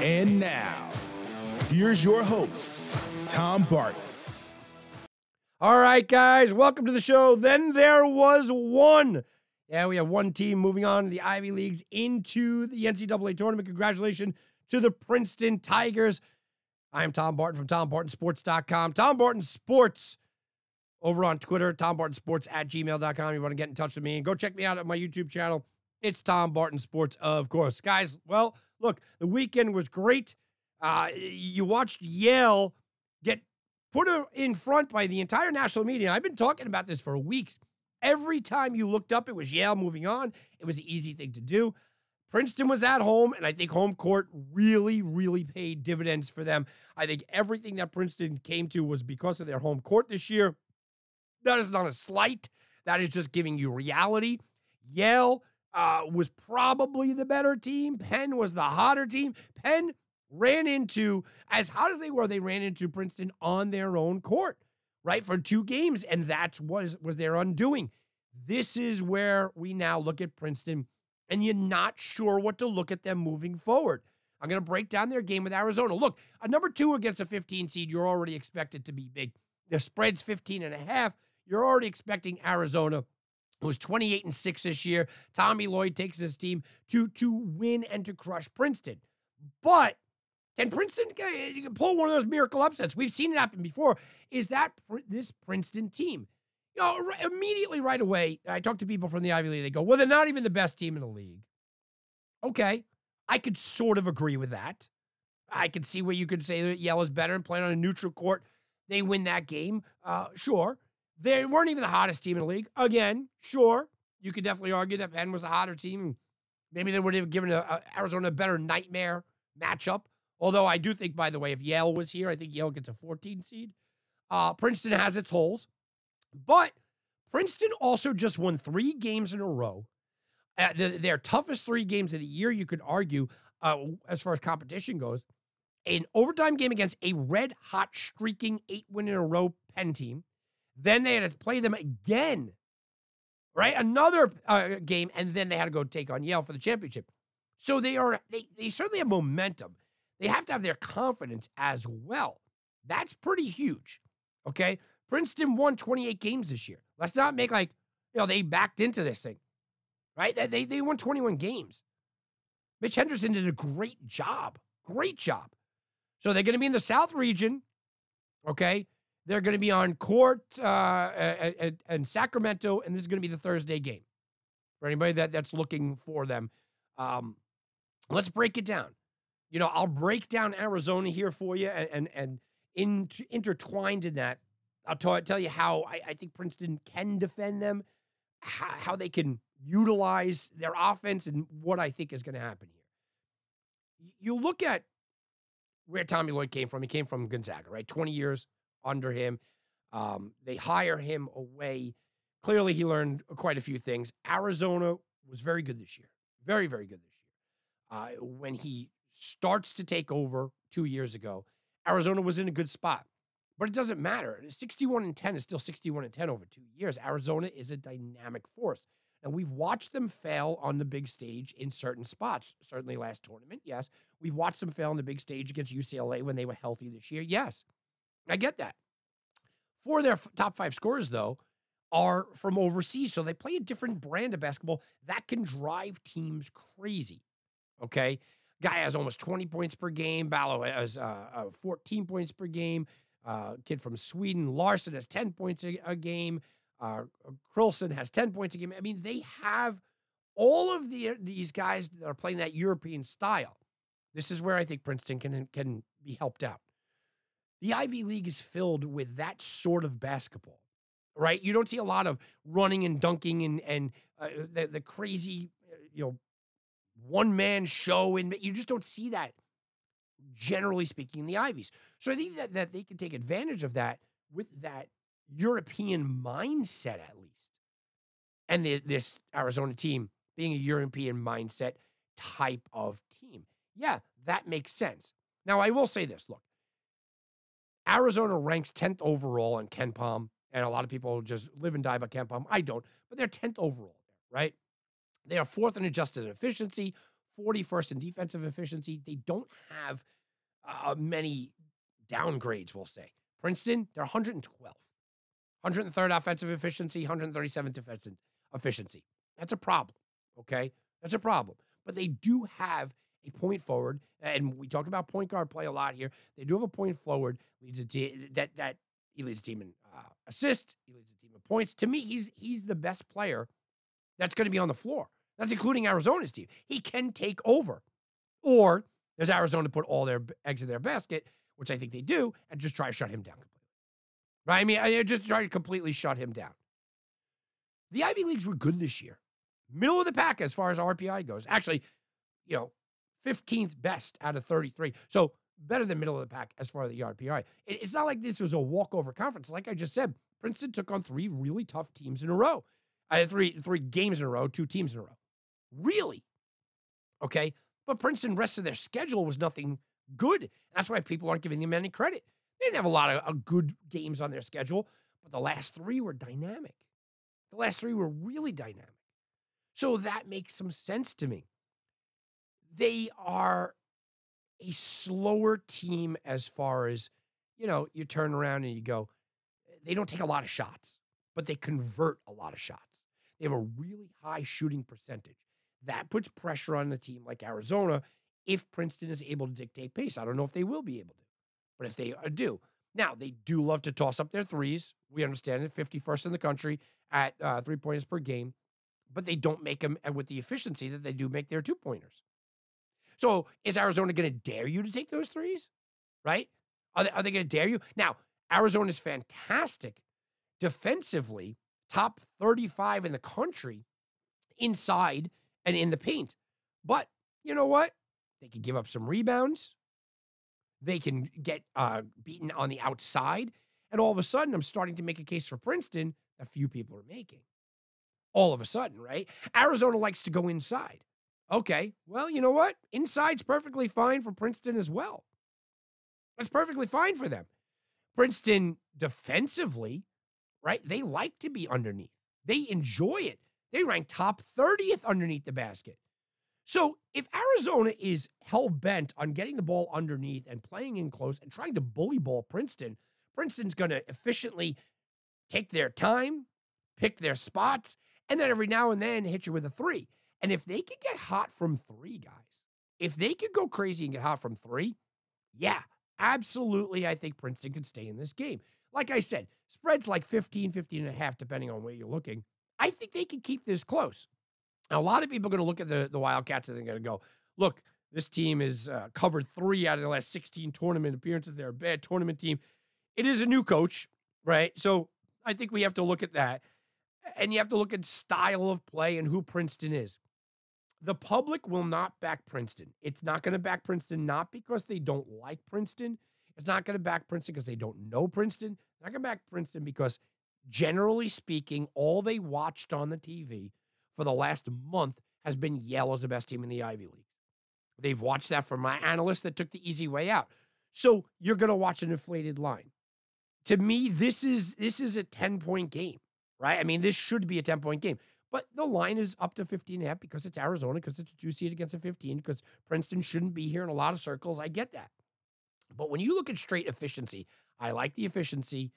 And now, here's your host, Tom Barton. All right, guys, welcome to the show. Then there was one. Yeah, we have one team moving on to the Ivy Leagues into the NCAA tournament. Congratulations to the Princeton Tigers. I am Tom Barton from TomBartonSports.com. Tom Barton Sports over on Twitter, Tom Barton Sports at gmail.com. You want to get in touch with me and go check me out at my YouTube channel. It's Tom Barton Sports, of course. Guys, well, look, the weekend was great. Uh, you watched Yale get put in front by the entire national media. I've been talking about this for weeks. Every time you looked up, it was Yale moving on. It was an easy thing to do. Princeton was at home, and I think home court really, really paid dividends for them. I think everything that Princeton came to was because of their home court this year. That is not a slight. That is just giving you reality. Yale uh, was probably the better team. Penn was the hotter team. Penn ran into, as hot as they were, they ran into Princeton on their own court, right, for two games, and that was was their undoing. This is where we now look at Princeton and you're not sure what to look at them moving forward. I'm going to break down their game with Arizona. Look, a number two against a 15 seed, you're already expected to be big. The spread's 15 and a half. You're already expecting Arizona, who's 28 and 6 this year. Tommy Lloyd takes his team to, to win and to crush Princeton. But can Princeton can pull one of those miracle upsets? We've seen it happen before. Is that this Princeton team? you know, immediately right away, I talk to people from the Ivy League. They go, well, they're not even the best team in the league. Okay. I could sort of agree with that. I could see where you could say that Yale is better and playing on a neutral court. They win that game. Uh, sure. They weren't even the hottest team in the league. Again, sure. You could definitely argue that Penn was a hotter team. Maybe they would have given a, a Arizona a better nightmare matchup. Although I do think, by the way, if Yale was here, I think Yale gets a 14 seed. Uh, Princeton has its holes. But Princeton also just won three games in a row. Uh, the, their toughest three games of the year, you could argue, uh, as far as competition goes. An overtime game against a red hot, streaking eight win in a row Penn team. Then they had to play them again, right? Another uh, game, and then they had to go take on Yale for the championship. So they are they they certainly have momentum. They have to have their confidence as well. That's pretty huge. Okay. Princeton won 28 games this year. Let's not make like, you know, they backed into this thing, right? They, they won 21 games. Mitch Henderson did a great job. Great job. So they're going to be in the South region, okay? They're going to be on court uh, and Sacramento, and this is going to be the Thursday game for anybody that, that's looking for them. Um, let's break it down. You know, I'll break down Arizona here for you and and, and in, intertwined in that I'll t- tell you how I, I, think Princeton can defend them, how, how they can utilize their offense, and what I think is going to happen here. You look at where Tommy Lloyd came from. He came from Gonzaga, right? 20 years under him. Um, they hire him away. Clearly, he learned quite a few things. Arizona was very good this year. Very, very good this year. Uh, when he starts to take over two years ago, Arizona was in a good spot. But it doesn't matter. 61 and 10 is still 61 and 10 over two years. Arizona is a dynamic force. And we've watched them fail on the big stage in certain spots. Certainly last tournament, yes. We've watched them fail on the big stage against UCLA when they were healthy this year. Yes. I get that. Four of their top five scorers, though, are from overseas. So they play a different brand of basketball that can drive teams crazy. Okay. Guy has almost 20 points per game. Ballo has uh, uh, 14 points per game. Uh, kid from Sweden, Larsson, has 10 points a, a game. Uh, Krulsen has 10 points a game. I mean, they have all of the these guys that are playing that European style. This is where I think Princeton can, can be helped out. The Ivy League is filled with that sort of basketball, right? You don't see a lot of running and dunking and, and uh, the, the crazy, uh, you know, one man show. And you just don't see that generally speaking, in the Ivies. So I think that, that they can take advantage of that with that European mindset, at least. And the, this Arizona team being a European mindset type of team. Yeah, that makes sense. Now, I will say this look, Arizona ranks 10th overall in KenPom, and a lot of people just live and die by KenPom. I don't, but they're 10th overall right? They are fourth in adjusted efficiency, 41st in defensive efficiency. They don't have uh, many downgrades, we'll say. Princeton, they're 112th. 103rd offensive efficiency, 137th defensive efficiency. That's a problem, okay? That's a problem. But they do have a point forward, and we talk about point guard play a lot here. They do have a point forward leads a team that that he leads a team in uh, assists, he leads a team in points. To me, he's he's the best player that's going to be on the floor. That's including Arizona's team. He can take over, or does Arizona put all their eggs in their basket, which I think they do, and just try to shut him down completely? Right? I mean, I just try to completely shut him down. The Ivy Leagues were good this year, middle of the pack as far as RPI goes. Actually, you know, 15th best out of 33. So better than middle of the pack as far as the RPI. It's not like this was a walkover conference. Like I just said, Princeton took on three really tough teams in a row. I had three three games in a row, two teams in a row. Really? Okay. But Princeton, rest of their schedule was nothing good. That's why people aren't giving them any credit. They didn't have a lot of, of good games on their schedule, but the last three were dynamic. The last three were really dynamic. So that makes some sense to me. They are a slower team as far as, you know, you turn around and you go, they don't take a lot of shots, but they convert a lot of shots. They have a really high shooting percentage. That puts pressure on a team like Arizona if Princeton is able to dictate pace. I don't know if they will be able to, but if they uh, do. Now, they do love to toss up their threes. We understand it, 51st in the country at uh, three pointers per game, but they don't make them uh, with the efficiency that they do make their two pointers. So is Arizona going to dare you to take those threes? Right? Are they, are they going to dare you? Now, Arizona is fantastic defensively, top 35 in the country inside and in the paint. But you know what? They can give up some rebounds. They can get uh, beaten on the outside. And all of a sudden, I'm starting to make a case for Princeton that few people are making. All of a sudden, right? Arizona likes to go inside. Okay, well, you know what? Inside's perfectly fine for Princeton as well. That's perfectly fine for them. Princeton defensively, right? They like to be underneath. They enjoy it. They rank top 30th underneath the basket. So if Arizona is hell bent on getting the ball underneath and playing in close and trying to bully ball Princeton, Princeton's going to efficiently take their time, pick their spots, and then every now and then hit you with a three. And if they could get hot from three, guys, if they could go crazy and get hot from three, yeah, absolutely. I think Princeton could stay in this game. Like I said, spreads like 15, 15 and a half, depending on where you're looking. I think they can keep this close. Now, a lot of people are going to look at the, the Wildcats and they're going to go, look, this team has uh, covered three out of the last 16 tournament appearances. They're a bad tournament team. It is a new coach, right? So I think we have to look at that. And you have to look at style of play and who Princeton is. The public will not back Princeton. It's not going to back Princeton, not because they don't like Princeton. It's not going to back Princeton because they don't know Princeton. It's not going to back Princeton because, generally speaking, all they watched on the TV for the last month has been Yale as the best team in the Ivy League. They've watched that from my analyst that took the easy way out. So you're going to watch an inflated line. To me, this is this is a 10 point game, right? I mean, this should be a 10 point game. But the line is up to 15 and a half because it's Arizona, because it's a two seed against a 15, because Princeton shouldn't be here in a lot of circles. I get that. But when you look at straight efficiency, I like the efficiency.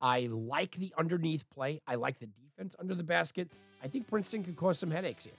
I like the underneath play. I like the defense under the basket. I think Princeton could cause some headaches here.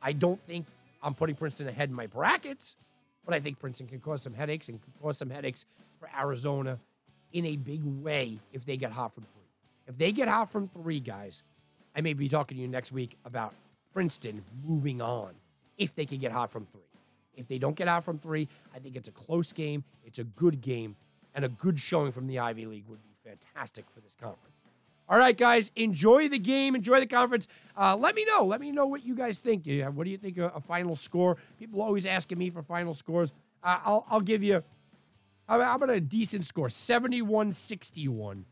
I don't think I'm putting Princeton ahead in my brackets, but I think Princeton can cause some headaches and could cause some headaches for Arizona in a big way if they get hot from three. If they get hot from three, guys, I may be talking to you next week about Princeton moving on if they can get hot from three. If they don't get out from three, I think it's a close game, it's a good game, and a good showing from the Ivy League would be fantastic for this conference. All right, guys, enjoy the game, enjoy the conference. Uh, let me know. Let me know what you guys think. What do you think of a final score? People always asking me for final scores. Uh, I'll, I'll give you how about a decent score? 71 61.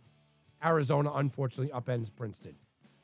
Arizona, unfortunately, upends Princeton.